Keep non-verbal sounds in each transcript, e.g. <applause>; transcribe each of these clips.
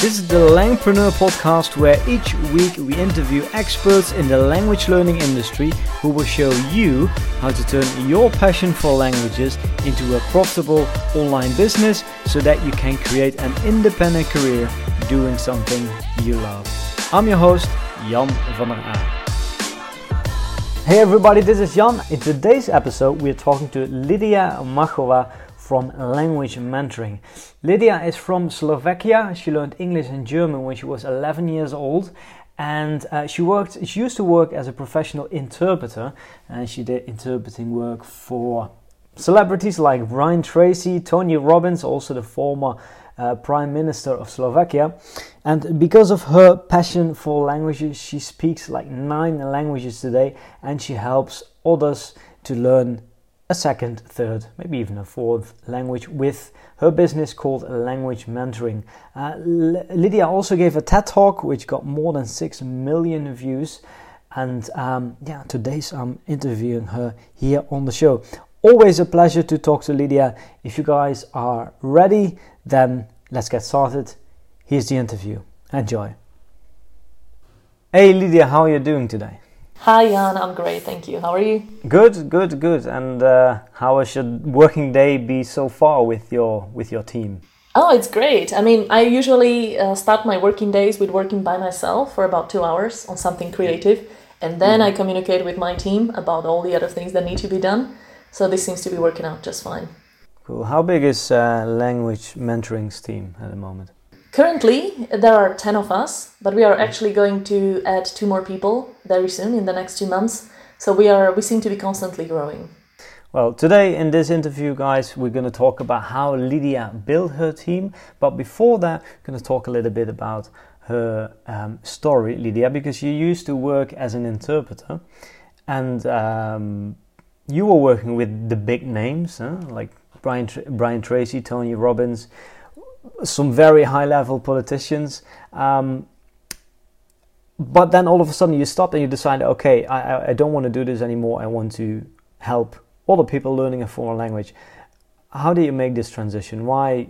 This is the Langpreneur podcast where each week we interview experts in the language learning industry who will show you how to turn your passion for languages into a profitable online business so that you can create an independent career doing something you love. I'm your host, Jan van der Aa. Hey everybody, this is Jan. In today's episode, we're talking to Lydia Machova from Language Mentoring. Lydia is from Slovakia. She learned English and German when she was 11 years old. And uh, she worked. She used to work as a professional interpreter, and she did interpreting work for celebrities like Brian Tracy, Tony Robbins, also the former uh, Prime Minister of Slovakia. And because of her passion for languages, she speaks like nine languages today, and she helps others to learn a second, third, maybe even a fourth language with her business called Language Mentoring. Uh, Lydia also gave a TED talk which got more than 6 million views. And um, yeah, today's I'm interviewing her here on the show. Always a pleasure to talk to Lydia. If you guys are ready, then let's get started. Here's the interview. Enjoy. Hey Lydia, how are you doing today? Hi, Jan. I'm great, thank you. How are you? Good, good, good. And uh, how has your working day be so far with your with your team? Oh, it's great. I mean, I usually uh, start my working days with working by myself for about two hours on something creative, and then mm-hmm. I communicate with my team about all the other things that need to be done. So this seems to be working out just fine. Cool. How big is uh, Language Mentoring's team at the moment? Currently, there are 10 of us, but we are actually going to add two more people very soon in the next two months. So we are we seem to be constantly growing. Well, today in this interview, guys, we're going to talk about how Lydia built her team. But before that, we're going to talk a little bit about her um, story, Lydia, because you used to work as an interpreter and um, you were working with the big names, huh? like Brian, Brian Tracy, Tony Robbins some very high level politicians. Um, but then all of a sudden you stop and you decide, okay, I, I don't want to do this anymore. I want to help other people learning a foreign language. How do you make this transition? Why?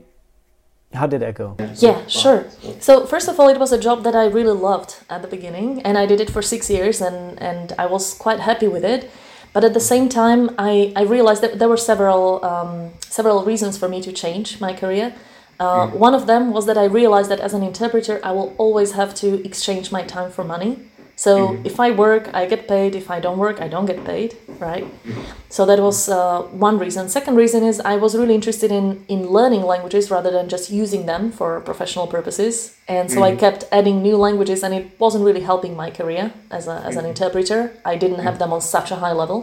How did that go? Yeah, sure. So first of all, it was a job that I really loved at the beginning, and I did it for six years, and and I was quite happy with it. But at the same time, I, I realized that there were several um, several reasons for me to change my career. Uh, mm. One of them was that I realized that as an interpreter, I will always have to exchange my time for money. So mm. if I work, I get paid. If I don't work, I don't get paid, right? Mm. So that was uh, one reason. Second reason is I was really interested in in learning languages rather than just using them for professional purposes. And so I mm-hmm. kept adding new languages, and it wasn't really helping my career as a, as an mm-hmm. interpreter. I didn't have them on such a high level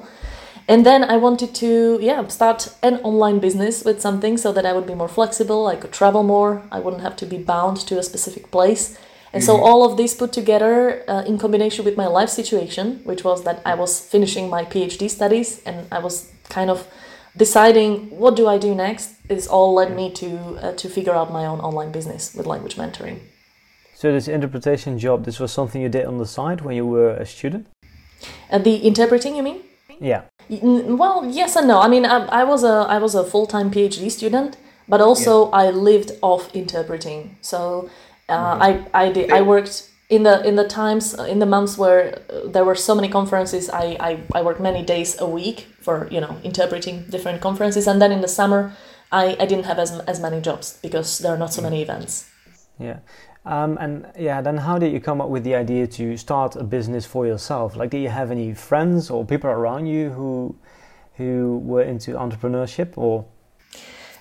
and then i wanted to yeah start an online business with something so that i would be more flexible i could travel more i wouldn't have to be bound to a specific place. And mm-hmm. so all of this put together uh, in combination with my life situation which was that i was finishing my phd studies and i was kind of deciding what do i do next is all led me to uh, to figure out my own online business with language mentoring. So this interpretation job this was something you did on the side when you were a student? Uh, the interpreting you mean? Yeah well, yes and no. I mean, I, I was a I was a full time PhD student, but also yeah. I lived off interpreting. So uh, mm-hmm. I I did I worked in the in the times in the months where uh, there were so many conferences. I, I I worked many days a week for you know interpreting different conferences, and then in the summer I I didn't have as as many jobs because there are not so many events. Yeah. Um, and yeah, then how did you come up with the idea to start a business for yourself? Like, did you have any friends or people around you who who were into entrepreneurship, or?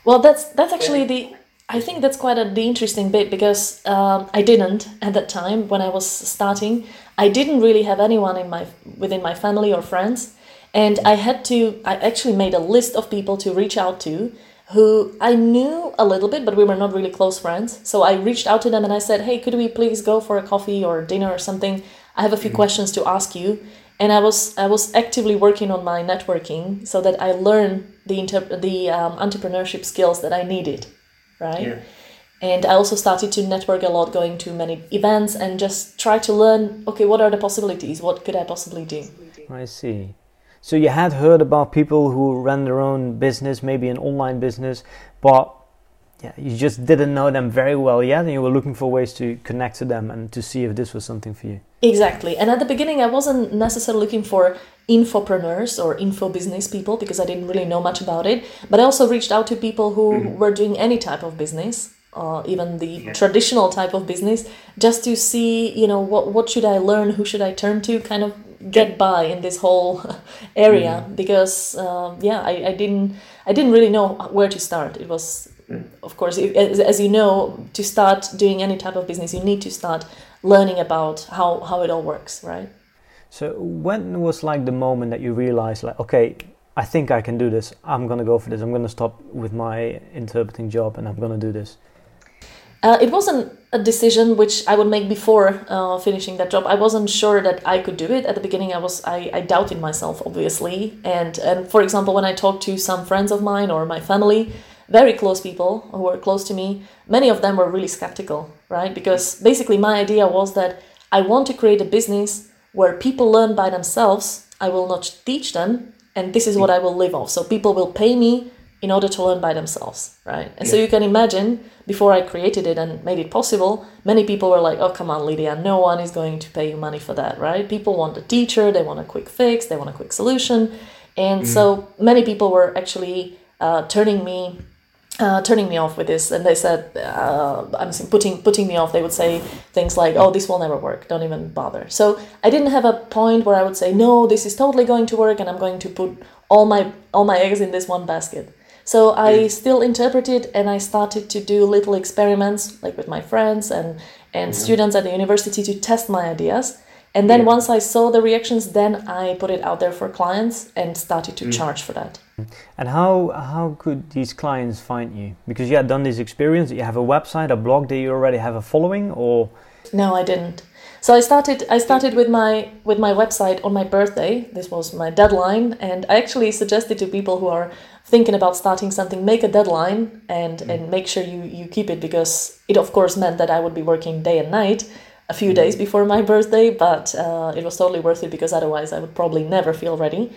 Well, that's that's actually the. I think that's quite a, the interesting bit because um, I didn't at that time when I was starting. I didn't really have anyone in my within my family or friends, and I had to. I actually made a list of people to reach out to who I knew a little bit, but we were not really close friends. So I reached out to them and I said, Hey, could we please go for a coffee or dinner or something? I have a few mm-hmm. questions to ask you. And I was I was actively working on my networking so that I learned the inter- the um, entrepreneurship skills that I needed, right? Yeah. And I also started to network a lot, going to many events and just try to learn. Okay, what are the possibilities? What could I possibly do? I see. So you had heard about people who ran their own business, maybe an online business, but yeah, you just didn't know them very well yet, and you were looking for ways to connect to them and to see if this was something for you. Exactly. And at the beginning, I wasn't necessarily looking for infopreneurs or info business people because I didn't really know much about it. But I also reached out to people who mm-hmm. were doing any type of business, uh, even the yeah. traditional type of business, just to see, you know, what what should I learn, who should I turn to, kind of get by in this whole <laughs> area mm-hmm. because um, yeah, I, I didn't I didn't really know where to start. It was of course, as, as you know, to start doing any type of business, you need to start learning about how, how it all works, right? So when was like the moment that you realized like, okay, I think I can do this. I'm gonna go for this. I'm gonna stop with my interpreting job and I'm gonna do this. Uh, it wasn't a decision which I would make before uh, finishing that job. I wasn't sure that I could do it at the beginning. I was I, I doubted myself obviously, and and for example, when I talked to some friends of mine or my family, very close people who were close to me, many of them were really skeptical, right? Because basically, my idea was that I want to create a business where people learn by themselves. I will not teach them, and this is what I will live off. So people will pay me in order to learn by themselves, right? And yeah. so you can imagine, before I created it and made it possible, many people were like, oh, come on, Lydia, no one is going to pay you money for that, right? People want a teacher, they want a quick fix, they want a quick solution. And mm. so many people were actually uh, turning me uh, turning me off with this, and they said, uh, "I'm putting putting me off." They would say things like, "Oh, this will never work. Don't even bother." So I didn't have a point where I would say, "No, this is totally going to work," and I'm going to put all my all my eggs in this one basket. So I mm. still interpreted, and I started to do little experiments, like with my friends and and mm-hmm. students at the university, to test my ideas. And then yeah. once I saw the reactions, then I put it out there for clients and started to mm. charge for that. And how how could these clients find you? Because you had done this experience, you have a website, a blog, do you already have a following or No, I didn't. So I started I started with my with my website on my birthday. This was my deadline and I actually suggested to people who are thinking about starting something make a deadline and mm. and make sure you you keep it because it of course meant that I would be working day and night a few mm. days before my birthday, but uh, it was totally worth it because otherwise I would probably never feel ready.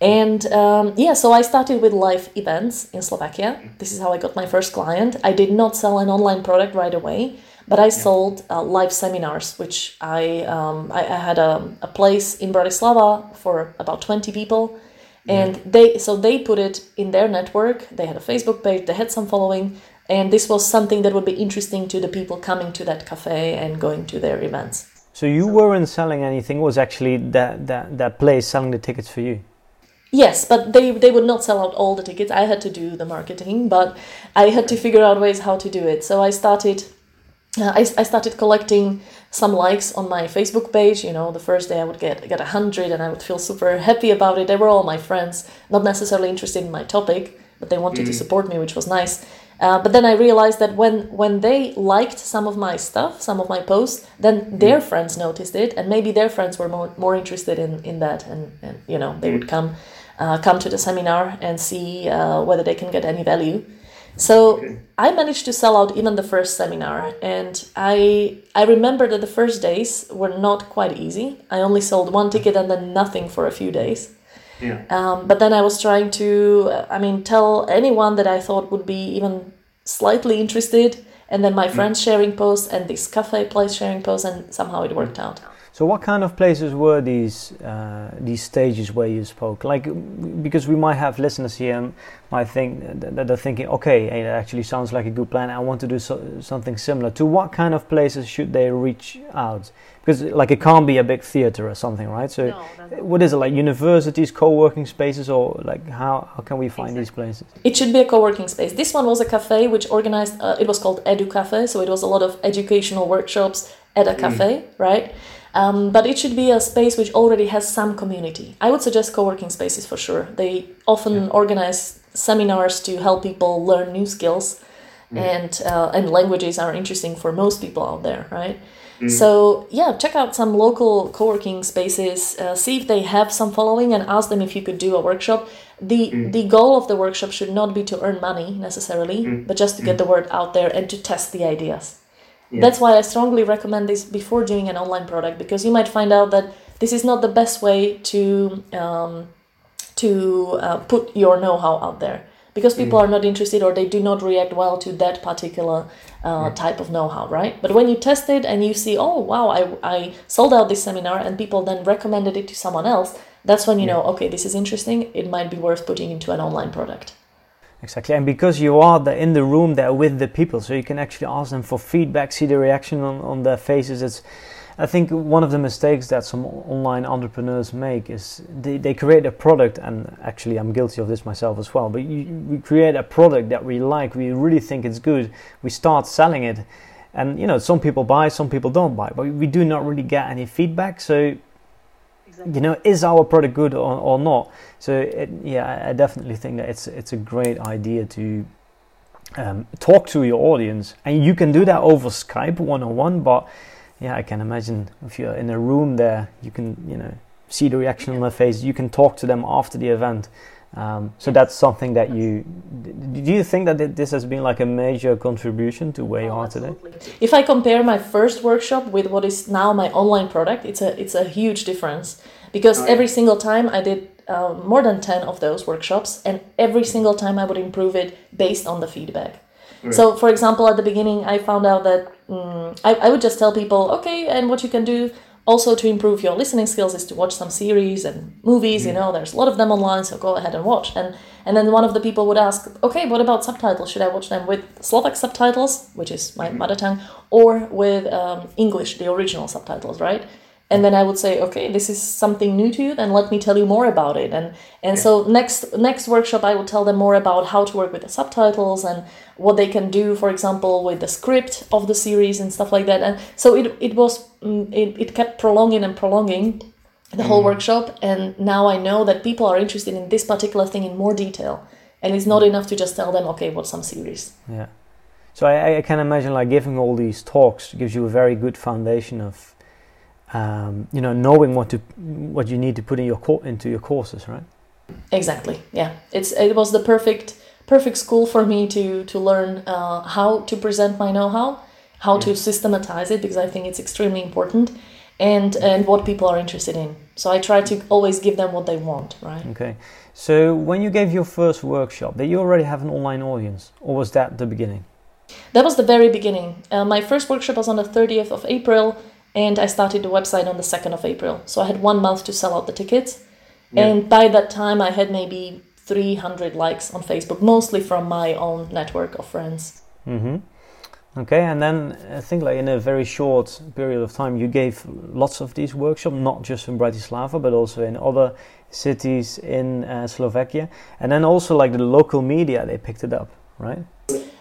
And um, yeah, so I started with live events in Slovakia. This is how I got my first client. I did not sell an online product right away, but I sold uh, live seminars, which I, um, I, I, had a, a place in Bratislava for about 20 people. And yeah. they so they put it in their network. They had a Facebook page, they had some following, and this was something that would be interesting to the people coming to that cafe and going to their events. So you weren't selling anything; it was actually that that that place selling the tickets for you. Yes, but they they would not sell out all the tickets. I had to do the marketing, but I had to figure out ways how to do it. So I started uh, I, I started collecting some likes on my Facebook page. You know, the first day I would get get a hundred, and I would feel super happy about it. They were all my friends, not necessarily interested in my topic, but they wanted mm. to support me, which was nice. Uh, but then I realized that when when they liked some of my stuff, some of my posts, then their mm. friends noticed it, and maybe their friends were more, more interested in in that, and, and you know they would mm. come uh, come to the seminar and see uh, whether they can get any value. So okay. I managed to sell out even the first seminar, and I I remember that the first days were not quite easy. I only sold one ticket and then nothing for a few days. Yeah. Um, but then I was trying to, I mean, tell anyone that I thought would be even slightly interested, and then my mm. friends sharing posts and this cafe place sharing posts, and somehow it worked out. So, what kind of places were these uh, these stages where you spoke? Like, because we might have listeners here might think that they're thinking, okay, it actually sounds like a good plan. I want to do so, something similar. To what kind of places should they reach out? Because like it can't be a big theater or something, right? So, no, what is it like? Universities, co-working spaces, or like how how can we find exactly. these places? It should be a co-working space. This one was a cafe which organized. Uh, it was called Edu Cafe, so it was a lot of educational workshops at a mm. cafe, mm. right? Um, but it should be a space which already has some community. I would suggest co-working spaces for sure. They often yeah. organize seminars to help people learn new skills, mm. and uh, and languages are interesting for most people out there, right? Mm. So yeah, check out some local co-working spaces. Uh, see if they have some following, and ask them if you could do a workshop. the mm. The goal of the workshop should not be to earn money necessarily, mm. but just to get mm. the word out there and to test the ideas. Yeah. That's why I strongly recommend this before doing an online product because you might find out that this is not the best way to um, to uh, put your know-how out there. because people mm. are not interested or they do not react well to that particular uh, type of know-how right but when you test it and you see oh wow I, I sold out this seminar and people then recommended it to someone else that's when you know okay this is interesting it might be worth putting into an online product exactly and because you are the, in the room there with the people so you can actually ask them for feedback see the reaction on, on their faces it's I think one of the mistakes that some online entrepreneurs make is they, they create a product, and actually I'm guilty of this myself as well. But you, we create a product that we like, we really think it's good, we start selling it, and you know some people buy, some people don't buy, but we do not really get any feedback. So exactly. you know, is our product good or, or not? So it, yeah, I definitely think that it's it's a great idea to um, talk to your audience, and you can do that over Skype one on one, but yeah, I can imagine if you're in a room there, you can you know see the reaction on their face. You can talk to them after the event. Um, so that's something that you do. You think that this has been like a major contribution to where you are today? If I compare my first workshop with what is now my online product, it's a it's a huge difference because oh, yeah. every single time I did uh, more than ten of those workshops, and every single time I would improve it based on the feedback. Right. So, for example, at the beginning, I found out that um, I, I would just tell people, okay, and what you can do also to improve your listening skills is to watch some series and movies. Mm. You know, there's a lot of them online, so go ahead and watch. And and then one of the people would ask, okay, what about subtitles? Should I watch them with Slovak subtitles, which is my mm. mother tongue, or with um, English, the original subtitles, right? And then I would say, okay, this is something new to you, then let me tell you more about it. And and yeah. so next next workshop, I will tell them more about how to work with the subtitles and what they can do, for example, with the script of the series and stuff like that. And so it it was mm, it, it kept prolonging and prolonging the whole mm. workshop. And now I know that people are interested in this particular thing in more detail, and it's not enough to just tell them, okay, watch some series. Yeah. So I, I can imagine like giving all these talks gives you a very good foundation of um, you know, knowing what to what you need to put in your co- into your courses, right? Exactly. Yeah, it's it was the perfect perfect school for me to to learn uh, how to present my know-how, how yeah. to systematize it because I think it's extremely important, and and what people are interested in. So I try to always give them what they want, right? Okay. So when you gave your first workshop, did you already have an online audience, or was that the beginning? That was the very beginning. Uh, my first workshop was on the 30th of April and I started the website on the 2nd of April. So I had one month to sell out the tickets. Yeah. And by that time, I had maybe 300 likes on Facebook, mostly from my own network of friends. Mm-hmm. Okay, and then I think like in a very short period of time, you gave lots of these workshops, not just in Bratislava, but also in other cities in uh, Slovakia, and then also like the local media, they picked it up, right?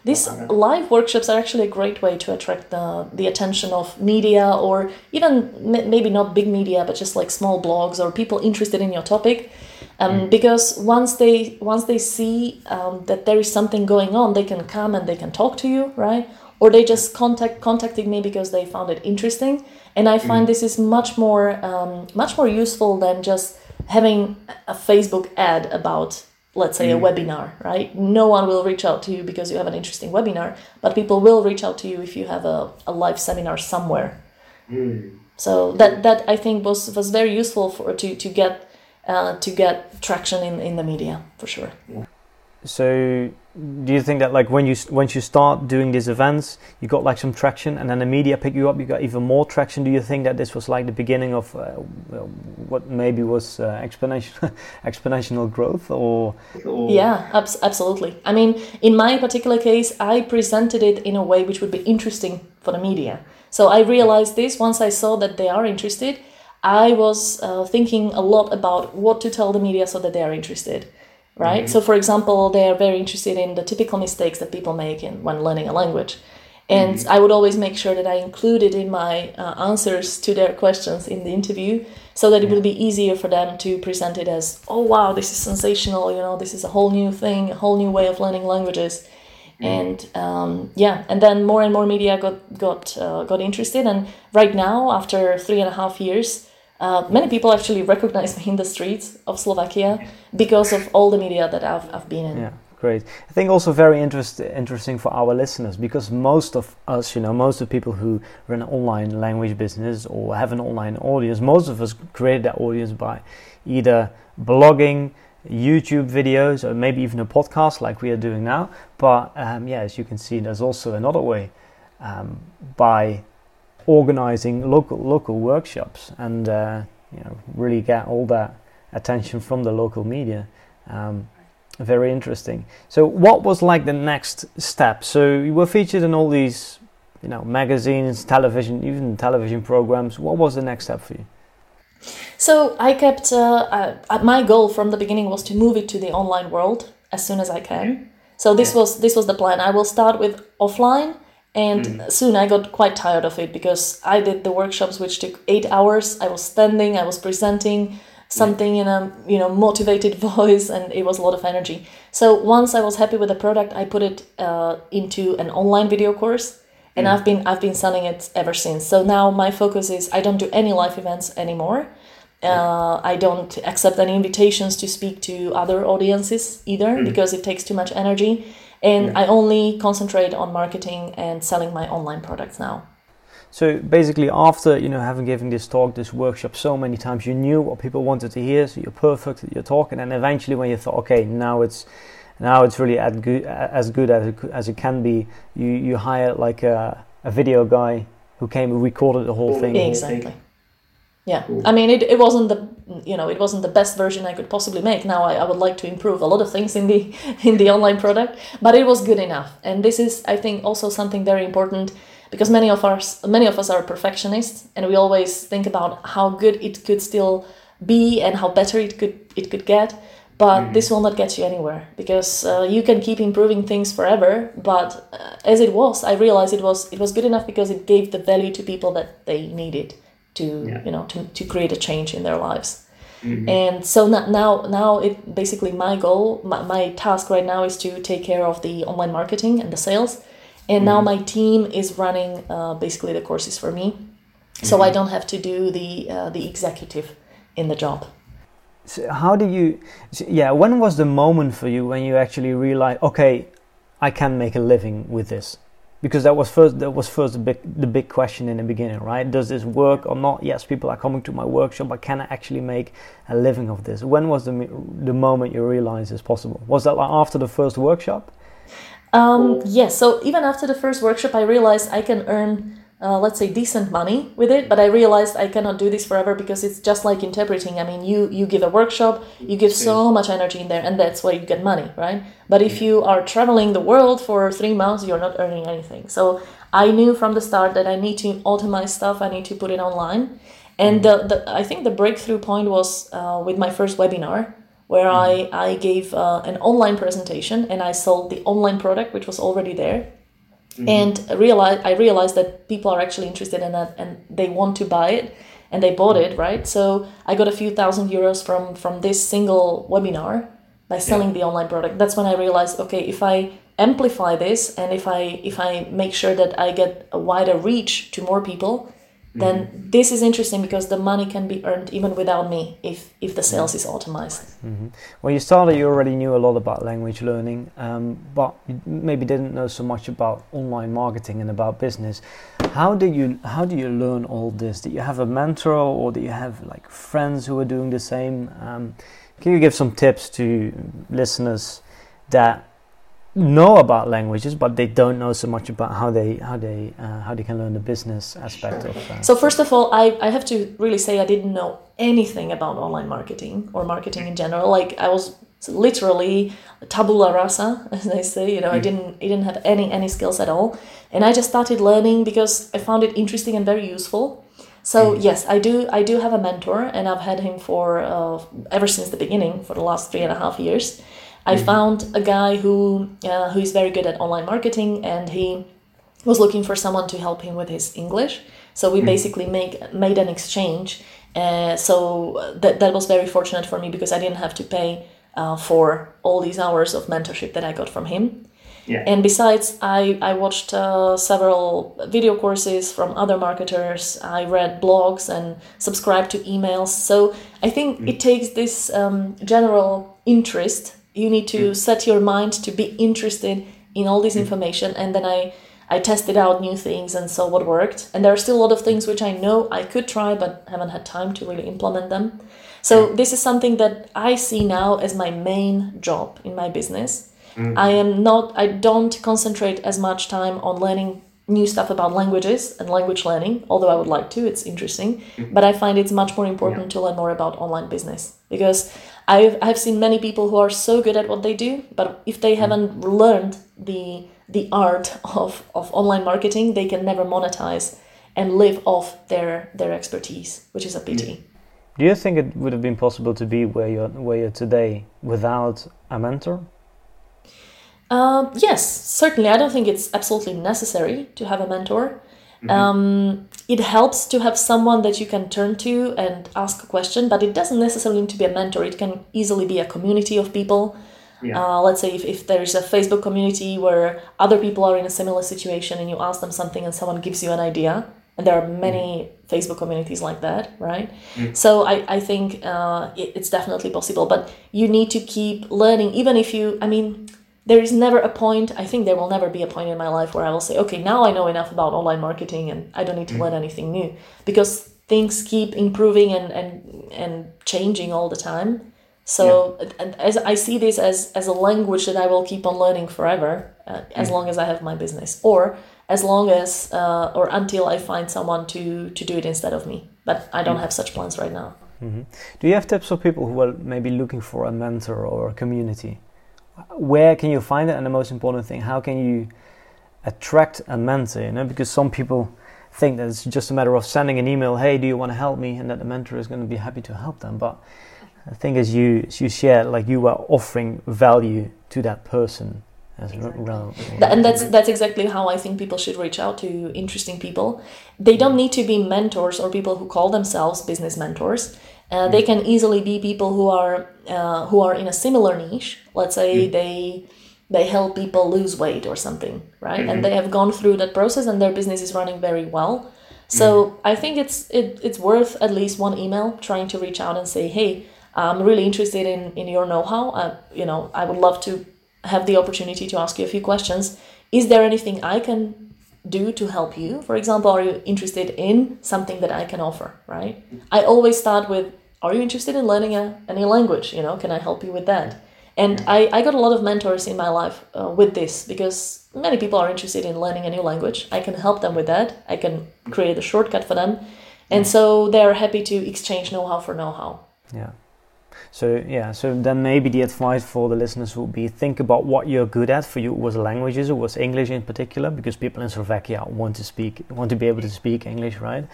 These live workshops are actually a great way to attract the, the attention of media or even m- maybe not big media, but just like small blogs or people interested in your topic. Um, mm. Because once they once they see um, that there is something going on, they can come and they can talk to you, right? Or they just contact contacted me because they found it interesting. And I find mm. this is much more um, much more useful than just having a Facebook ad about let's say mm. a webinar, right? No one will reach out to you because you have an interesting webinar, but people will reach out to you if you have a, a live seminar somewhere. Mm. So that that I think was was very useful for to to get uh, to get traction in in the media for sure. So do you think that like when you once you start doing these events you got like some traction and then the media pick you up you got even more traction? Do you think that this was like the beginning of uh, what maybe was uh, exponential <laughs> exponential growth or, or? Yeah abs- absolutely. I mean in my particular case i presented it in a way which would be interesting for the media. So i realized this once i saw that they are interested. I was uh, thinking a lot about what to tell the media so that they are interested right? Mm-hmm. So, for example, they are very interested in the typical mistakes that people make in, when learning a language. And mm-hmm. I would always make sure that I included in my uh, answers to their questions in the interview so that it would be easier for them to present it as, oh, wow, this is sensational, you know, this is a whole new thing, a whole new way of learning languages. Mm-hmm. And um, yeah, and then more and more media got got uh, got interested, and right now, after three and a half years, uh, many people actually recognize me in the streets of Slovakia because of all the media that I've, I've been in. Yeah, great. I think also very interest, interesting for our listeners because most of us, you know, most of people who run an online language business or have an online audience, most of us create that audience by either blogging, YouTube videos or maybe even a podcast like we are doing now. But um, yeah, as you can see, there's also another way um, by organizing local local workshops and uh, you know really get all that attention from the local media. Um, very interesting. So, what was like the next step? So, you were featured in all these, you know, magazines, television, even television programs. What was the next step for you? So, I kept uh, uh, my goal from the beginning was to move it to the online world as soon as I can. So this was this was the plan. I will start with offline, and mm. soon I got quite tired of it because I did the workshops which took eight hours. I was standing, I was presenting something in a you know motivated <laughs> voice and it was a lot of energy so once i was happy with the product i put it uh, into an online video course and mm. i've been i've been selling it ever since so now my focus is i don't do any live events anymore uh, I don't accept any invitations to speak to other audiences either mm. because it takes too much energy. And yeah. I only concentrate on marketing and selling my online products now. So basically, after you know having given this talk, this workshop so many times, you knew what people wanted to hear. So you're perfect at your talk, and then eventually, when you thought, okay, now it's now it's really as good as good as it, as it can be, you you hire like a, a video guy who came and recorded the whole thing. Exactly. Yeah, I mean, it, it wasn't the you know it wasn't the best version I could possibly make. Now I, I would like to improve a lot of things in the <laughs> in the online product, but it was good enough. And this is, I think, also something very important because many of us many of us are perfectionists and we always think about how good it could still be and how better it could it could get but mm. this will not get you anywhere because uh, you can keep improving things forever but uh, as it was i realized it was it was good enough because it gave the value to people that they needed to yeah. you know to, to create a change in their lives mm-hmm. and so now now it basically my goal my, my task right now is to take care of the online marketing and the sales and now mm-hmm. my team is running uh, basically the courses for me so mm-hmm. i don't have to do the uh, the executive in the job so how do you yeah when was the moment for you when you actually realized okay i can make a living with this because that was first that was first the big the big question in the beginning right? Does this work or not? Yes people are coming to my workshop. But can i actually make a living of this. When was the the moment you realized it's possible? Was that like after the first workshop? Um, yes. So even after the first workshop, I realized I can earn, uh, let's say, decent money with it. But I realized I cannot do this forever because it's just like interpreting. I mean, you you give a workshop, you give so much energy in there, and that's where you get money, right? But if you are traveling the world for three months, you're not earning anything. So I knew from the start that I need to automate stuff. I need to put it online. And the, the I think the breakthrough point was uh, with my first webinar where mm-hmm. I, I gave uh, an online presentation and I sold the online product, which was already there. Mm-hmm. And realize, I realized that people are actually interested in that and they want to buy it and they bought it, right? So I got a few thousand euros from, from this single webinar by selling yeah. the online product. That's when I realized, okay, if I amplify this and if I if I make sure that I get a wider reach to more people, then mm-hmm. this is interesting because the money can be earned even without me if if the sales is optimized. Mm-hmm. When you started, you already knew a lot about language learning, um, but you maybe didn't know so much about online marketing and about business. How do you how do you learn all this? Do you have a mentor or do you have like friends who are doing the same? Um, can you give some tips to listeners that know about languages, but they don't know so much about how they how they uh, how they can learn the business aspect sure. of. Uh, so first of all, I I have to really say I didn't know anything about online marketing or marketing in general. Like I was literally tabula rasa, <laughs> as they say. You know, mm. I didn't I didn't have any any skills at all, and I just started learning because I found it interesting and very useful. So mm. yes, I do. I do have a mentor, and I've had him for uh, ever since the beginning for the last three and a half years. I mm-hmm. found a guy who uh, who is very good at online marketing, and he was looking for someone to help him with his English. So we mm-hmm. basically make made an exchange. Uh, so that that was very fortunate for me because I didn't have to pay uh, for all these hours of mentorship that I got from him. Yeah. And besides, I, I watched uh, several video courses from other marketers. I read blogs and subscribed to emails. So I think mm. it takes this um, general interest you need to mm. set your mind to be interested in all this information and then i I tested out new things and saw what worked. And there are still a lot of things which I know I could try, but haven't had time to really implement them. So this is something that I see now as my main job in my business. Mm-hmm. I am not. I don't concentrate as much time on learning new stuff about languages and language learning, although I would like to, it's interesting. Mm-hmm. But I find it's much more important yeah. to learn more about online business because I've, I've seen many people who are so good at what they do, but if they mm-hmm. haven't learned the, the art of, of online marketing, they can never monetize and live off their, their expertise, which is a pity. Do you think it would have been possible to be where you're, where you're today without a mentor? Uh, yes, certainly. I don't think it's absolutely necessary to have a mentor. Mm-hmm. Um, it helps to have someone that you can turn to and ask a question, but it doesn't necessarily need to be a mentor. It can easily be a community of people. Yeah. Uh, let's say if, if there's a Facebook community where other people are in a similar situation and you ask them something and someone gives you an idea, and there are many mm. Facebook communities like that, right? Mm. So I, I think uh, it, it's definitely possible, but you need to keep learning, even if you, I mean, there is never a point i think there will never be a point in my life where i will say okay now i know enough about online marketing and i don't need to mm-hmm. learn anything new because things keep improving and and and changing all the time so yeah. as i see this as as a language that i will keep on learning forever uh, as mm-hmm. long as i have my business or as long as uh, or until i find someone to to do it instead of me but i don't mm-hmm. have such plans right now mm-hmm. do you have tips for people who are maybe looking for a mentor or a community where can you find it and the most important thing how can you attract a mentor you know because some people think that it's just a matter of sending an email hey do you want to help me and that the mentor is going to be happy to help them but the thing is you you share like you are offering value to that person exactly. and that's that's exactly how I think people should reach out to interesting people. They don't need to be mentors or people who call themselves business mentors. Uh, they can easily be people who are uh, who are in a similar niche. Let's say mm. they they help people lose weight or something, right? Mm-hmm. And they have gone through that process and their business is running very well. So mm. I think it's it, it's worth at least one email trying to reach out and say, hey, I'm really interested in in your know-how. Uh, you know, I would love to have the opportunity to ask you a few questions. Is there anything I can do to help you? For example, are you interested in something that I can offer, right? I always start with, are you interested in learning a, any language? You know, can I help you with that? And I, I got a lot of mentors in my life uh, with this because many people are interested in learning a new language. I can help them with that. I can create a shortcut for them. And so they're happy to exchange know how for know how. Yeah. So yeah, so then maybe the advice for the listeners would be think about what you're good at. For you, it was languages, it was English in particular, because people in Slovakia want to speak, want to be able to speak English, right?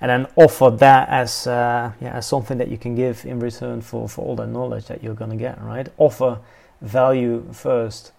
And then offer that as uh, yeah as something that you can give in return for for all the knowledge that you're gonna get, right? Offer value first.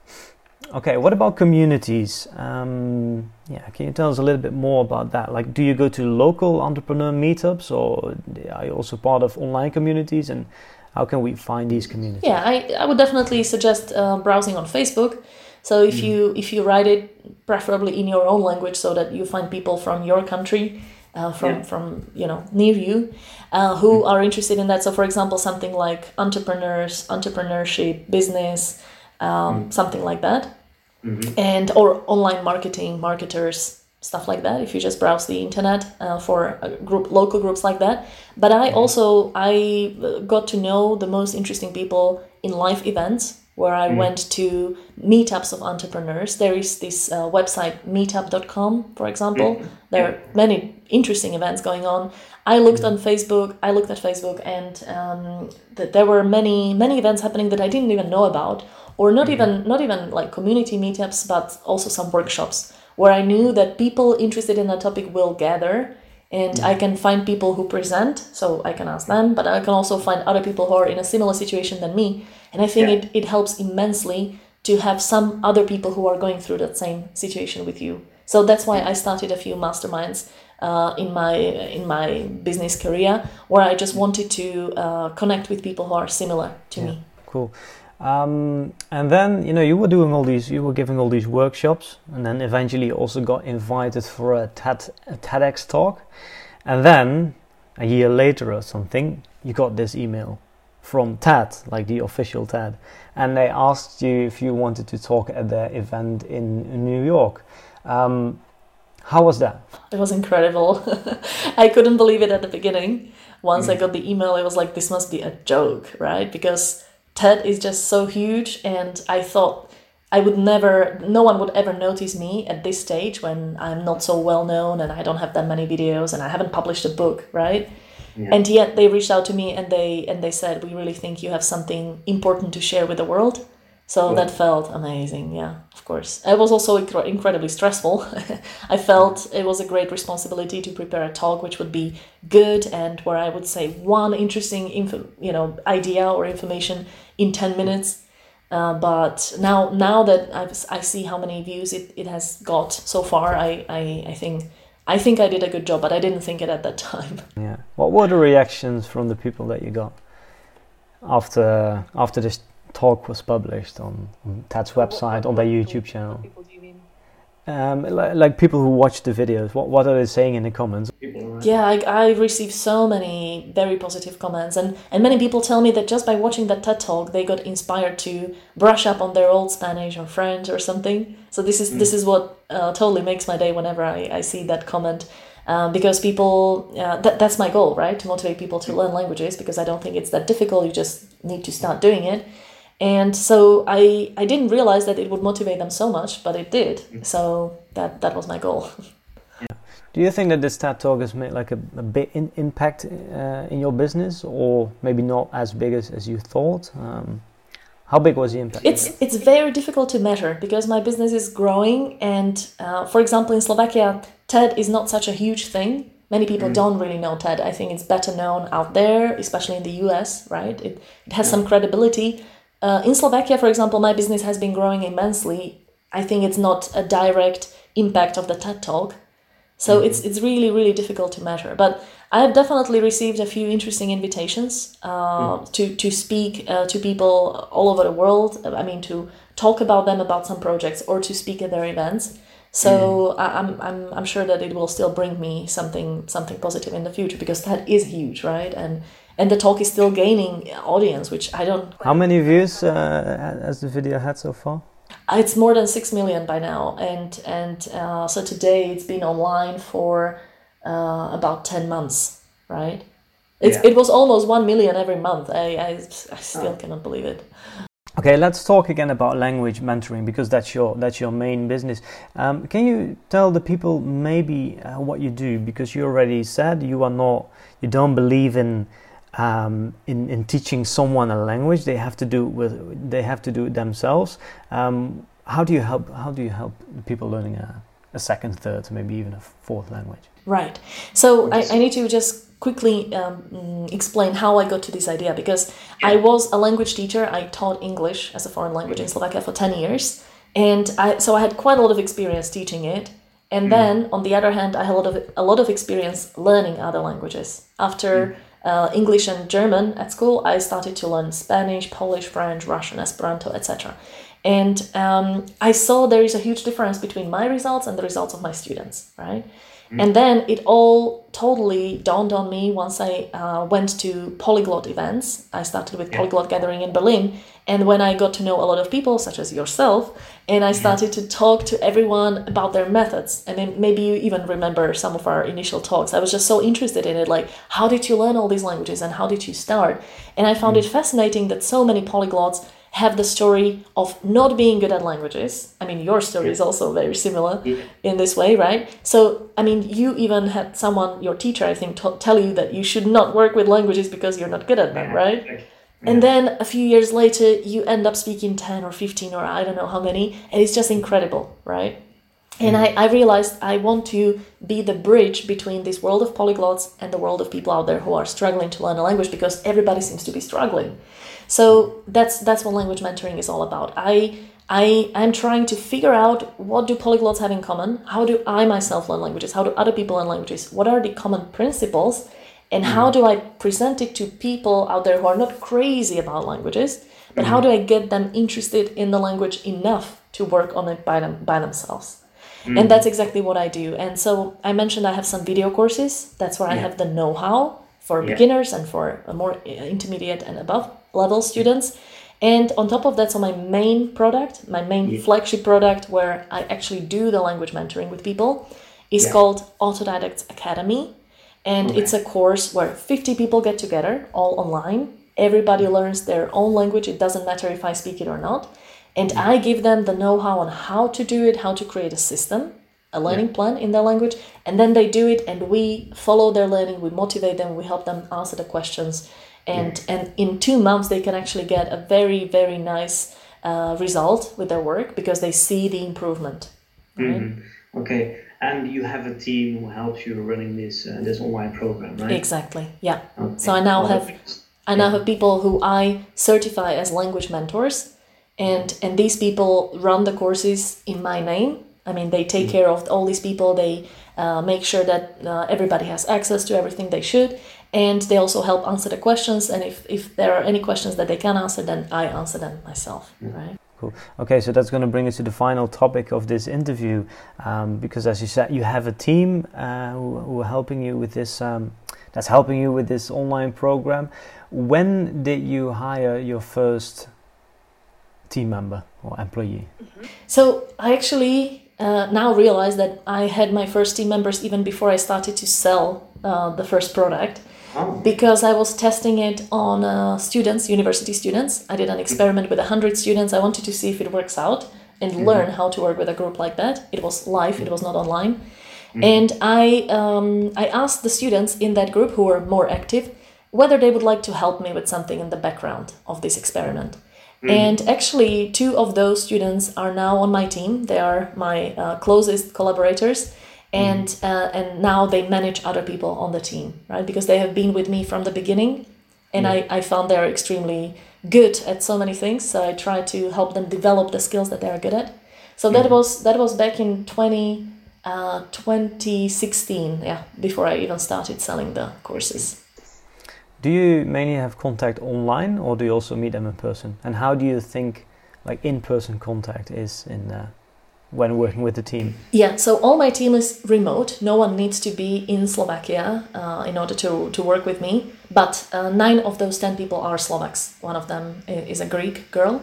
Okay, what about communities? Um, yeah, can you tell us a little bit more about that? Like, do you go to local entrepreneur meetups, or are you also part of online communities? And how can we find these communities? Yeah, I, I would definitely suggest uh, browsing on Facebook. So if mm. you if you write it preferably in your own language, so that you find people from your country, uh, from yeah. from you know near you, uh, who mm. are interested in that. So for example, something like entrepreneurs, entrepreneurship, business, um, mm. something like that, mm-hmm. and or online marketing, marketers, stuff like that if you just browse the internet uh, for group local groups like that but i mm-hmm. also i uh, got to know the most interesting people in live events where i mm. went to meetups of entrepreneurs there is this uh, website meetup.com for example mm. there are many interesting events going on i looked on facebook i looked at facebook and um, that there were many many events happening that i didn't even know about or not mm-hmm. even not even like community meetups but also some workshops where I knew that people interested in a topic will gather and I can find people who present, so I can ask them, but I can also find other people who are in a similar situation than me. And I think yeah. it, it helps immensely to have some other people who are going through that same situation with you. So that's why I started a few masterminds uh, in my in my business career, where I just wanted to uh, connect with people who are similar to yeah. me. Cool. Um, and then you know you were doing all these, you were giving all these workshops, and then eventually also got invited for a, TED, a TEDx talk, and then a year later or something, you got this email from TED, like the official TED, and they asked you if you wanted to talk at their event in New York. Um, how was that? It was incredible. <laughs> I couldn't believe it at the beginning. Once mm. I got the email, it was like, this must be a joke, right? Because TED is just so huge, and I thought I would never, no one would ever notice me at this stage when I'm not so well known and I don't have that many videos and I haven't published a book, right? Yeah. And yet they reached out to me and they and they said, "We really think you have something important to share with the world." So cool. that felt amazing. Yeah, of course. It was also incredibly stressful. <laughs> I felt it was a great responsibility to prepare a talk which would be good and where I would say one interesting info, you know, idea or information in 10 minutes. Uh, but now now that I've, I see how many views it, it has got so far, I, I, I think I think I did a good job, but I didn't think it at that <laughs> time. Yeah. What were the reactions from the people that you got after after this talk was published on, on TED's website, on their YouTube channel. People, Um, like, like, people who watch the videos, what what are they saying in the comments? Yeah, I, I received so many very positive comments, and, and many people tell me that just by watching that TED talk, they got inspired to brush up on their old Spanish or French or something. So this is mm. this is what uh, totally makes my day whenever I, I see that comment. Um, because people, uh, that, that's my goal, right? To motivate people to learn languages because I don't think it's that difficult. You just need to start doing it and so I I didn't realize that it would motivate them so much, but it did. Mm. So that that was my goal. Yeah. <laughs> Do you think that this TED talk has made like a, a big in, impact uh, in your business, or maybe not as big as, as you thought? Um, how big was the impact? It's it's very difficult to measure because my business is growing, and uh, for example, in Slovakia, TED is not such a huge thing. Many people mm. don't really know TED. I think it's better known out there, especially in the US, right? It, it has some credibility. Uh, in Slovakia, for example, my business has been growing immensely. I think it's not a direct impact of the TED Talk. So mm-hmm. it's it's really really difficult to measure. But I have definitely received a few interesting invitations uh, mm. to to speak uh, to people all over the world. I mean to talk about them about some projects or to speak at their events. So mm. I, I'm I'm I'm sure that it will still bring me something something positive in the future because that is huge, right? And and the talk is still gaining audience, which I don't. How many views uh, has the video had so far? Uh, it's more than six million by now, and and uh, so today it's been online for uh, about ten months, right? It's, yeah. It was almost one million every month. I I, I still oh. cannot believe it. Okay, let's talk again about language mentoring because that's your that's your main business. Um, can you tell the people maybe uh, what you do? Because you already said you are not, you don't believe in um, in, in teaching someone a language, they have to do with they have to do it themselves. Um, how do you help? How do you help people learning a, a second, third, maybe even a fourth language? Right. So I, I need to just quickly um, explain how I got to this idea because I was a language teacher. I taught English as a foreign language in Slovakia for ten years, and I so I had quite a lot of experience teaching it. And mm. then on the other hand, I had a lot of a lot of experience learning other languages after. Uh, English and German at school, I started to learn Spanish, Polish, French, Russian, Esperanto, etc. And um, I saw there is a huge difference between my results and the results of my students, right? Mm. And then it all totally dawned on me once I uh, went to polyglot events. I started with Polyglot Gathering in Berlin. And when I got to know a lot of people, such as yourself, and I started to talk to everyone about their methods. And maybe you even remember some of our initial talks. I was just so interested in it like, how did you learn all these languages and how did you start? And I found mm. it fascinating that so many polyglots have the story of not being good at languages. I mean, your story is also very similar in this way, right? So, I mean, you even had someone, your teacher, I think, t- tell you that you should not work with languages because you're not good at them, right? And then a few years later, you end up speaking 10 or 15 or I don't know how many, and it's just incredible, right? And mm-hmm. I, I realized I want to be the bridge between this world of polyglots and the world of people out there who are struggling to learn a language because everybody seems to be struggling. So that's that's what language mentoring is all about. I I am trying to figure out what do polyglots have in common? How do I myself learn languages? How do other people learn languages? What are the common principles? And how mm. do I present it to people out there who are not crazy about languages, but how mm. do I get them interested in the language enough to work on it by them by themselves? Mm. And that's exactly what I do. And so I mentioned I have some video courses. That's where yeah. I have the know-how. for Yeah. beginners and for more uh, intermediate and above level students. And on top of that, so my main product, my main Yeah. flagship product, where I actually do the language mentoring with people, is called Autodidacts Academy. And Okay. it's a course where 50 people get together, all online. Everybody learns their own language. It doesn't matter if I speak it or not. And I give them the know how on how to do it, how to create a system, a learning plan in their language. And then they do it, and we follow their learning, we motivate them, we help them answer the questions. And, and in two months, they can actually get a very, very nice uh, result with their work because they see the improvement. Right? Mhm. Okay, and you have a team who helps you running this uh, this online program, right? Exactly. Yeah. Okay. So I now have I now have people who I certify as language mentors, and and these people run the courses in my name. I mean, they take care of all these people. They uh, make sure that uh, everybody has access to everything they should, and they also help answer the questions. And if if there are any questions that they can answer, then I answer them myself. Right. Cool. Okay, so that's going to bring us to the final topic of this interview, um, because as you said, you have a team uh, who, who are helping you with this. Um, that's helping you with this online program. When did you hire your first team member or employee? So I actually uh, now realize that I had my first team members even before I started to sell uh, the first product. Oh, because I was testing it on uh, students, university students. I did an experiment with 100 students. I wanted to see if it works out and learn how to work with a group like that. It was live, it was not online. And I, um, I asked the students in that group who were more active whether they would like to help me with something in the background of this experiment. And actually, two of those students are now on my team. They are my uh, closest collaborators and uh, and now they manage other people on the team right? Because they have been with me from the beginning and I, I found they're extremely good at so many things so i try to help them develop the skills that they're good at. So that was that was back in 20 uh, 2016 yeah before i even started selling the courses. Do you mainly have contact online, or do you also meet them in person? And how do you think, like in-person contact is in uh, when working with the team? Yeah, so all my team is remote. No one needs to be in Slovakia uh, in order to, to work with me. But uh, nine of those 10 people are Slovaks. One of them is a Greek girl.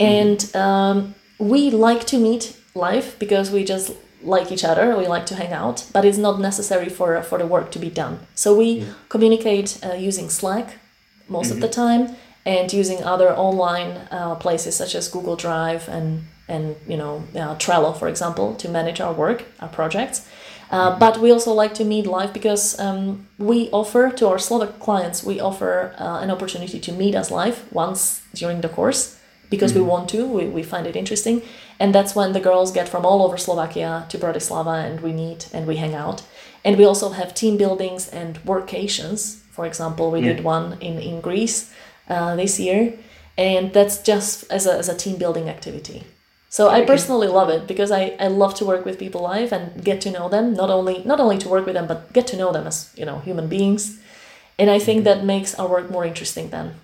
And um, we like to meet live because we just like each other. We like to hang out, but it's not necessary for, for the work to be done. So we communicate uh, using Slack most of the time and using other online uh, places such as Google Drive and and you know uh, Trello, for example, to manage our work, our projects. Uh, but we also like to meet live because um, we offer to our Slovak clients we offer uh, an opportunity to meet us live once during the course because we want to. We, we find it interesting, and that's when the girls get from all over Slovakia to Bratislava and we meet and we hang out. And we also have team buildings and workations. For example, we Yeah. did one in in Greece uh, this year, and that's just as a, as a team building activity. So I personally love it because I, I love to work with people live and get to know them. Not only not only to work with them, but get to know them as you know human beings. And I think that makes our work more interesting then.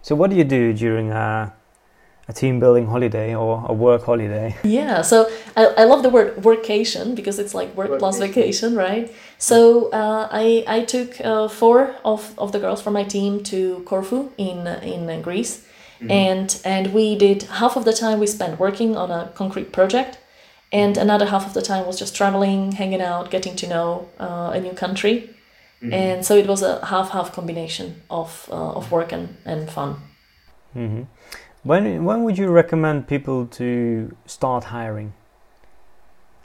So, what do you do during a, a team building holiday or a work holiday? Yeah, so I, I love the word workation because it's like work plus Workation. vacation, right? So uh, I I took uh, four of, of the girls from my team to Corfu in in uh, Greece, and and we did half of the time we spent working on a concrete project, and another half of the time was just traveling, hanging out, getting to know uh, a new country, and so it was a half half combination of uh, of work and, and fun. hmm When when would you recommend people to start hiring?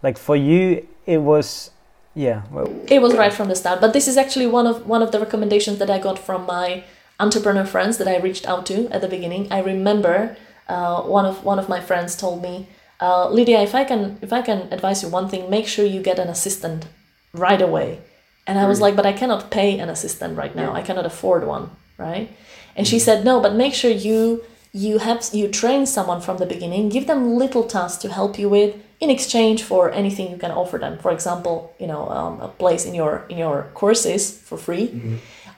Like for you, it was, yeah. Well, It was right from the start, but this is actually one of one of the recommendations that I got from my entrepreneur friends that I reached out to at the beginning. I remember uh, one of one of my friends told me, uh, Lydia, if I can if I can advise you one thing, make sure you get an assistant right away. And I was like, but I cannot pay an assistant right now. I cannot afford one, right? And she said, no, but make sure you you have you train someone from the beginning. Give them little tasks to help you with in exchange for anything you can offer them. For example, you know, um, a place in your in your courses for free.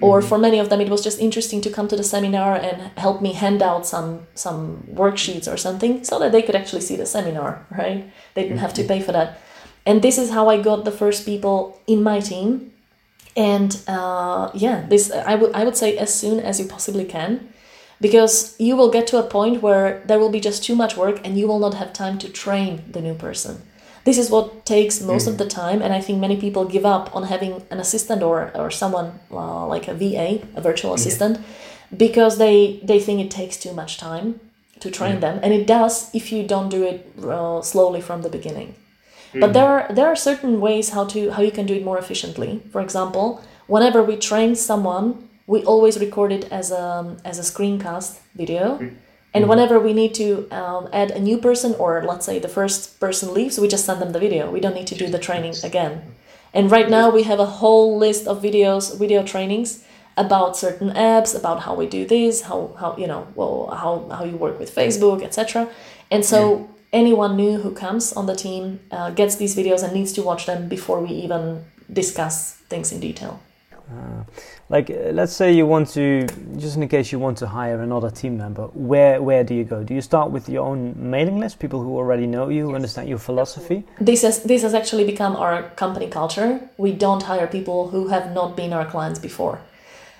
Or for many of them, it was just interesting to come to the seminar and help me hand out some some worksheets or something, so that they could actually see the seminar. Right? They didn't have to pay for that. And this is how I got the first people in my team and uh, yeah this i would i would say as soon as you possibly can because you will get to a point where there will be just too much work and you will not have time to train the new person this is what takes most mm. of the time and i think many people give up on having an assistant or, or someone uh, like a va a virtual assistant because they they think it takes too much time to train yeah. them and it does if you don't do it uh, slowly from the beginning mm. but there are there are certain ways how to how you can do it more efficiently for example whenever we train someone we always record it as a as a screencast video mm. And mm-hmm. whenever we need to um, add a new person or let's say the first person leaves we just send them the video we don't need to do the training again and right now we have a whole list of videos video trainings about certain apps, about how we do this, how how you know, well, how how you work with Facebook, etc. And so yeah. anyone new who comes on the team uh, gets these videos and needs to watch them before we even discuss things in detail. Uh, like let's say you want to just in case you want to hire another team member where where do you go do you start with your own mailing list people who already know you yes. understand your philosophy this has this has actually become our company culture we don't hire people who have not been our clients before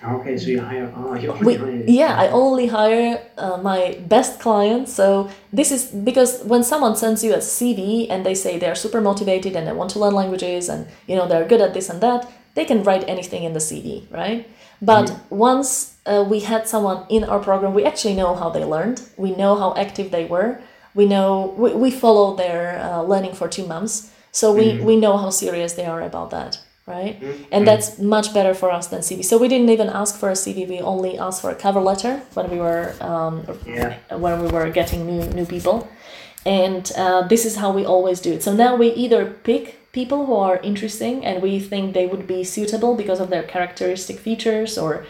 Okay, so you hire. Oh, you only we, hire. Yeah, I only hire uh, my best clients. So this is because when someone sends you a CV and they say they're super motivated and they want to learn languages and you know they're good at this and that, they can write anything in the CV, right? But mm-hmm. once uh, we had someone in our program, we actually know how they learned. We know how active they were. We know we, we follow their uh, learning for two months, so we mm-hmm. we know how serious they are about that right? Mm-hmm. And that's much better for us than CV. So we didn't even ask for a CV. We only asked for a cover letter when we were um, yeah. when we were getting new new people, and uh, this is how we always do it. So now we either pick people who are interesting and we think they would be suitable because of their characteristic features or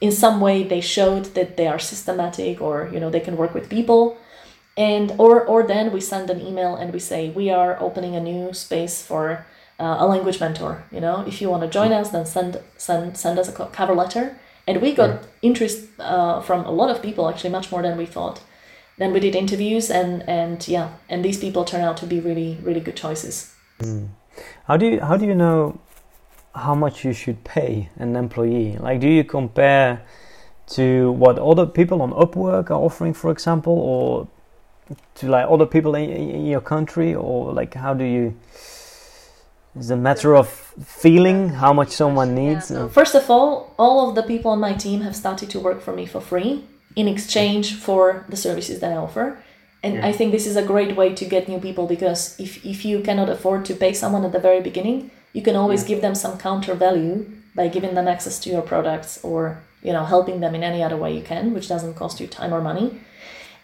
in some way they showed that they are systematic or you know they can work with people and or or then we send an email and we say we are opening a new space for uh, a language mentor. You know, if you want to join us, then send send send us a cover letter. And we got yeah. interest uh, from a lot of people, actually, much more than we thought. Then we did interviews, and and yeah, and these people turn out to be really really good choices. Mm. How do you how do you know how much you should pay an employee? Like, do you compare to what other people on Upwork are offering, for example, or to like other people in, in your country, or like how do you? It's a matter of feeling how much someone needs. Yeah. First of all, all of the people on my team have started to work for me for free in exchange for the services that I offer. And yeah. I think this is a great way to get new people because if, if you cannot afford to pay someone at the very beginning, you can always yeah. give them some counter value by giving them access to your products or you know helping them in any other way you can, which doesn't cost you time or money.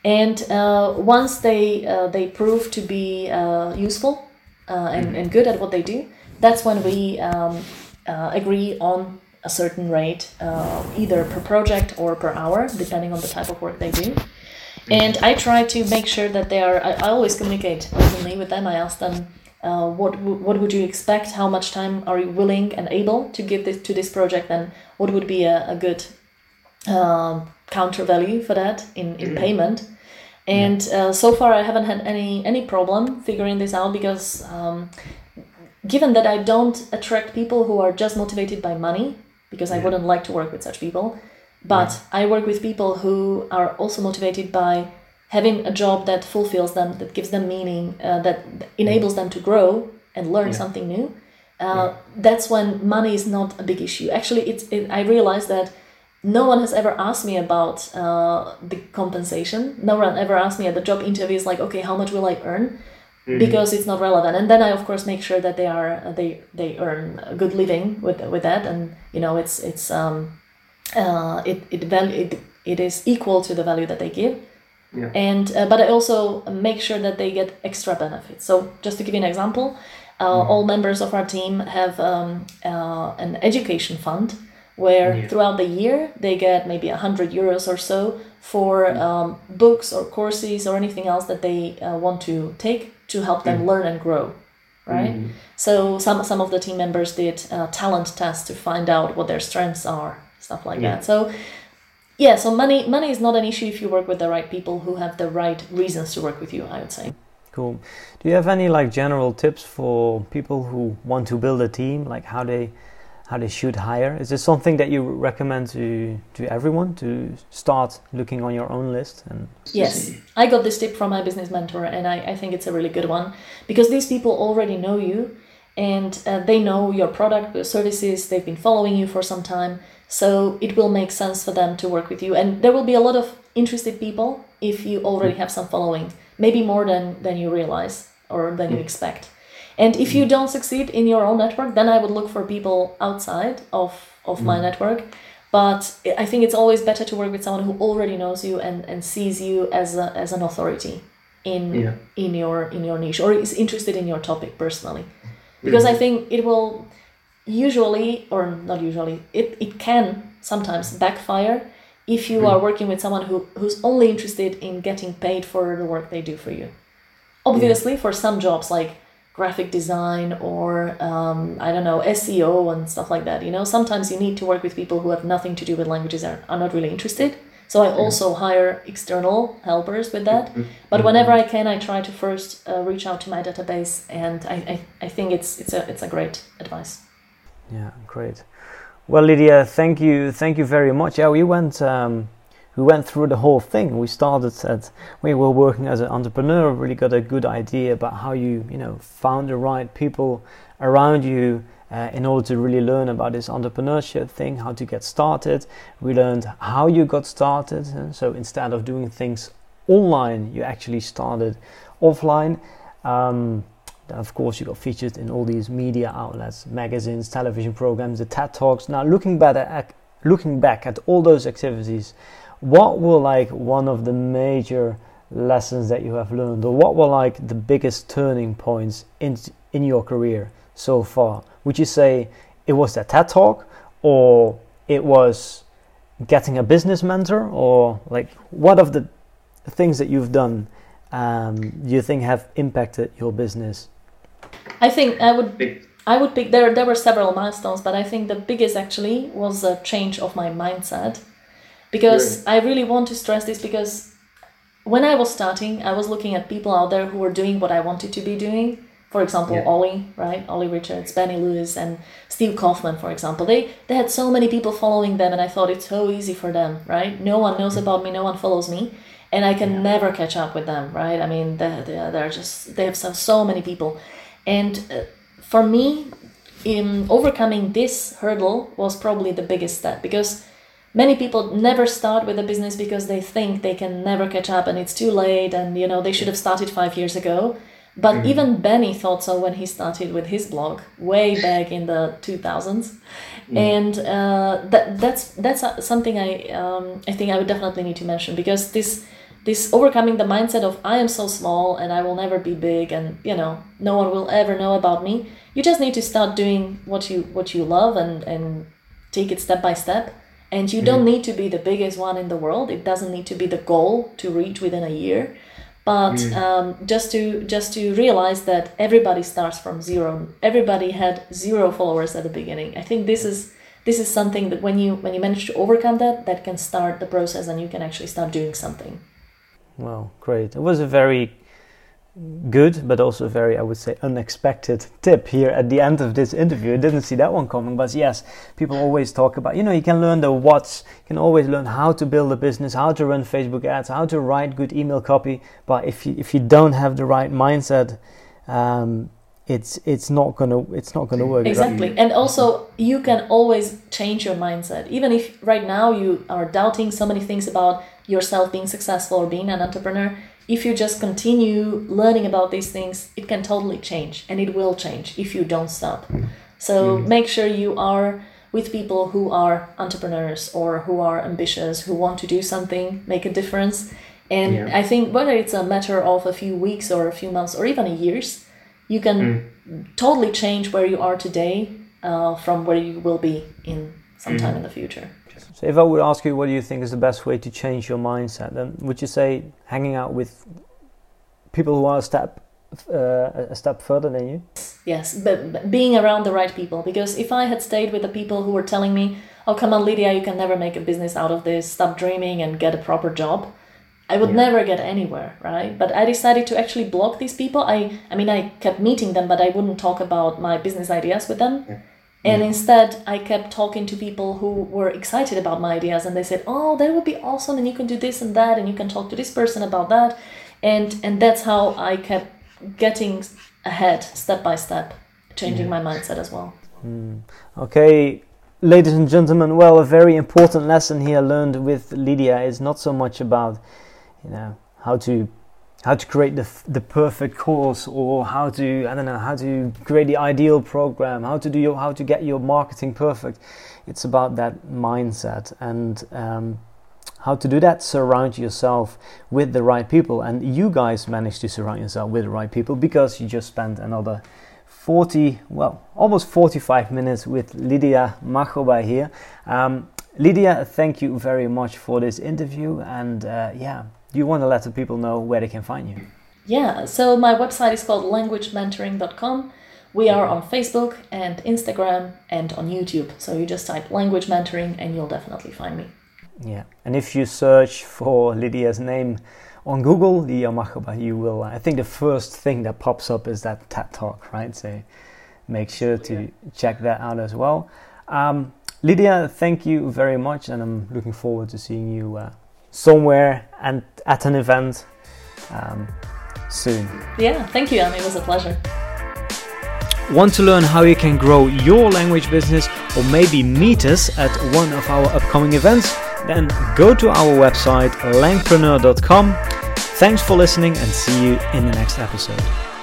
And uh, once they uh, they prove to be uh, useful, uh, and, mm-hmm. and good at what they do, that's when we um, uh, agree on a certain rate, uh, either per project or per hour, depending on the type of work they do. And I try to make sure that they are. I, I always communicate openly with them. I ask them, uh, what what would you expect? How much time are you willing and able to give this to this project? And what would be a, a good uh, counter value for that in, in mm-hmm. payment? and uh, so far i haven't had any any problem figuring this out because um, given that i don't attract people who are just motivated by money because i wouldn't like to work with such people but i work with people who are also motivated by having a job that fulfills them that gives them meaning uh, that enables them to grow and learn yeah. something new uh, yeah. that's when money is not a big issue actually it's it, i realized that no one has ever asked me about uh, the compensation. No one ever asked me at the job interviews like, okay, how much will I earn? Mm-hmm. Because it's not relevant. And then I of course make sure that they are they they earn a good living with with that, and you know it's it's um uh it it value it, it is equal to the value that they give. Yeah. And uh, but I also make sure that they get extra benefits. So just to give you an example, uh, mm-hmm. all members of our team have um, uh, an education fund where yeah. throughout the year they get maybe 100 euros or so for mm. um, books or courses or anything else that they uh, want to take to help them mm. learn and grow right mm. so some some of the team members did uh, talent tests to find out what their strengths are stuff like yeah. that so yeah so money money is not an issue if you work with the right people who have the right reasons to work with you i would say cool do you have any like general tips for people who want to build a team like how they how they should hire. Is this something that you recommend to to everyone to start looking on your own list? And yes, I got this tip from my business mentor, and I, I think it's a really good one because these people already know you and uh, they know your product, your services. They've been following you for some time, so it will make sense for them to work with you. And there will be a lot of interested people if you already have some following, maybe more than than you realize or than you mm. expect. And if you mm. don't succeed in your own network, then I would look for people outside of, of my mm. network. But I think it's always better to work with someone who already knows you and, and sees you as, a, as an authority in Yeah. in your in your niche or is interested in your topic personally. Because I think it will usually or not usually, it, it can sometimes backfire if you are working with someone who, who's only interested in getting paid for the work they do for you. Obviously for some jobs like graphic design or um, i don't know seo and stuff like that you know sometimes you need to work with people who have nothing to do with languages and are not really interested. So i also hire external helpers with that. But whenever i can i try to first uh, reach out to my database and I, I, I think it's it's a it's a great advice Yeah, great. Well, Lydia, thank you, thank you very much. Yeah, we went, um, we went through the whole thing. We started at we were working as an entrepreneur. Really got a good idea about how you, you know, found the right people around you uh, in order to really learn about this entrepreneurship thing, how to get started. We learned how you got started. uh, so instead of doing things online, you actually started offline. Um, then of course, you got featured in all these media outlets, magazines, television programs, the TED Talks. Now, looking back at looking back at all those activities, what were like one of the major lessons that you have learned, or what were like the biggest turning points in in your career so far? Would you say it was that TED Talk, or it was getting a business mentor, or like what of the things that you've done um, do you think have impacted your business? I think i would Big- I would pick there. There were several milestones, but I think the biggest actually was a change of my mindset, because I really want to stress this because when I was starting, I was looking at people out there who were doing what I wanted to be doing. For example, Yeah. Olly, right? Olly Richards, Benny Lewis, and Steve Kaufmann, for example. They they had so many people following them, and I thought it's so easy for them, right? No one knows about me, no one follows me, and I can never catch up with them, right? I mean, they they they're just they have so, so many people, and uh, for me, in overcoming this hurdle was probably the biggest step because many people never start with a business because they think they can never catch up and it's too late and you know they should have started five years ago. But even benny thought so when he started with his blog way back in the 2000s and uh, that, that's that's something i um, i think i would definitely need to mention because this this overcoming the mindset of i am so small and i will never be big and you know no one will ever know about me. You just need to start doing what you what you love and and take it step by step. And you don't need to be the biggest one in the world. It doesn't need to be the goal to reach within a year. But um, just to just to realize that everybody starts from zero. Everybody had zero followers at the beginning. I think this is this is something that when you when you manage to overcome that that can start the process and you can actually start doing something Well, great. It was a very good, but also very, I would say, unexpected tip here at the end of this interview. I didn't see that one coming, but yes, people always talk about, you know, you can learn the what's, you can always learn how to build a business, how to run Facebook ads, how to write good email copy. But if you, if you don't have the right mindset, um, it's it's not gonna it's not gonna work. right? Exactly. And also, you can always change your mindset. Even if right now you are doubting so many things about yourself being successful or being an entrepreneur, if you just continue learning about these things, it can totally change. And it will change if you don't stop. So mm. make sure you are with people who are entrepreneurs or who are ambitious, who want to do something, make a difference. And Yeah. I think whether it's a matter of a few weeks or a few months or even a years, you can mm. totally change where you are today uh, from where you will be in some mm-hmm. time in the future. So if I would ask you, what do you think is the best way to change your mindset? Then would you say hanging out with people who are a step uh, a step further than you? Yes, but, but being around the right people. Because if I had stayed with the people who were telling me, "Oh, come on, Lydia, you can never make a business out of this. Stop dreaming and get a proper job," I would Yeah. never get anywhere, right? But I decided to actually block these people. I, I mean, I kept meeting them, but I wouldn't talk about my business ideas with them. Yeah. And instead, I kept talking to people who were excited about my ideas, and they said, "Oh, that would be awesome, and you can do this and that, and you can talk to this person about that," and and that's how I kept getting ahead, step by step, changing my mindset as well. Mm. Okay, ladies and gentlemen, well, a very important lesson here learned with Lydia is not so much about, you know, how to how to create the, the perfect course or how to I don't know how to create the ideal program how to do your how to get your marketing perfect. It's about that mindset and um, how to do that surround yourself with the right people. And you guys managed to surround yourself with the right people because you just spent another 40 well almost 45 minutes with Lydia Machova here. Um, Lydia thank you very much for this interview and uh, yeah you want to let the people know where they can find you? Yeah, so my website is called languagementoring.com. We are on Facebook and Instagram and on YouTube. So you just type language mentoring and you'll definitely find me. Yeah, and if you search for Lydia's name on Google, Lydia Machova, you will. I think the first thing that pops up is that TED Talk, right? So make sure to yeah. check that out as well. Um, Lydia, thank you very much, and I'm looking forward to seeing you uh, somewhere and at an event um, soon. Yeah, thank you, Annie. It was a pleasure. Want to learn how you can grow your language business or maybe meet us at one of our upcoming events? Then go to our website langpreneur.com. Thanks for listening and see you in the next episode.